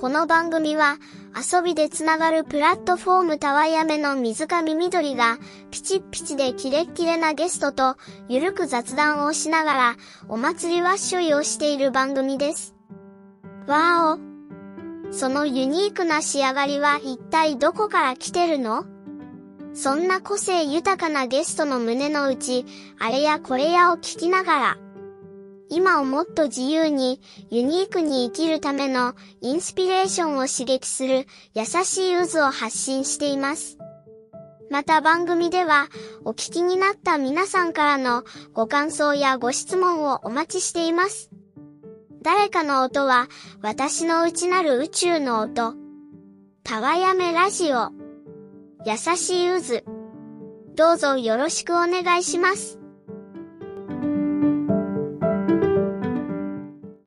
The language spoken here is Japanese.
この番組は遊びでつながるプラットフォームたわやめの水上みどりがピチッピチでキレッキレなゲストとゆるく雑談をしながらお祭りわっしょいをしている番組です。わーお。そのユニークな仕上がりは一体どこから来てるの？そんな個性豊かなゲストの胸の内、あれやこれやを聞きながら、今をもっと自由に、ユニークに生きるためのインスピレーションを刺激する優しい渦を発信しています。また番組では、お聞きになった皆さんからのご感想やご質問をお待ちしています。誰かの音は、私の内なる宇宙の音。たわやめラジオ。優しい渦。どうぞよろしくお願いします。